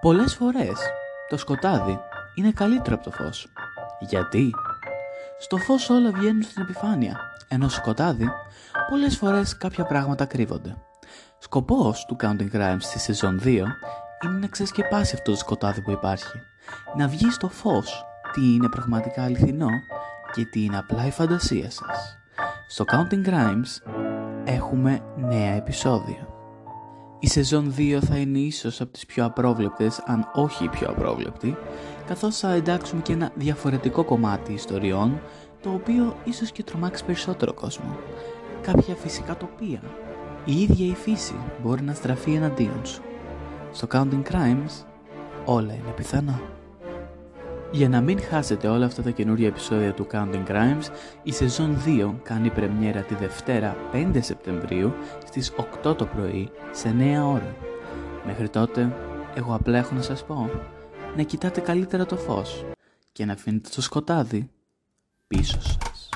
Πολλές φορές το σκοτάδι είναι καλύτερο από το φως. Γιατί; Στο φως όλα βγαίνουν στην επιφάνεια, ενώ στο σκοτάδι πολλές φορές κάποια πράγματα κρύβονται. Σκοπός του Counting Crimes στη σεζόν 2 είναι να ξεσκεπάσει αυτό το σκοτάδι που υπάρχει. Να βγει στο φως τι είναι πραγματικά αληθινό και τι είναι απλά η φαντασία σας. Στο Counting Crimes έχουμε νέα επεισόδια. Η σεζόν 2 θα είναι ίσως από τις πιο απρόβλεπτες, αν όχι η πιο απρόβλεπτη, καθώς θα εντάξουμε και ένα διαφορετικό κομμάτι ιστοριών, το οποίο ίσως και τρομάξει περισσότερο κόσμο. Κάποια φυσικά τοπία. Η ίδια η φύση μπορεί να στραφεί εναντίον σου. Στο Counting Crimes όλα είναι πιθανά. Για να μην χάσετε όλα αυτά τα καινούργια επεισόδια του Counting Crimes, η σεζόν 2 κάνει πρεμιέρα τη Δευτέρα 5 Σεπτεμβρίου στις 8 το πρωί σε 9 ώρα. Μέχρι τότε, εγώ απλά έχω να σας πω να κοιτάτε καλύτερα το φως και να αφήνετε το σκοτάδι πίσω σας.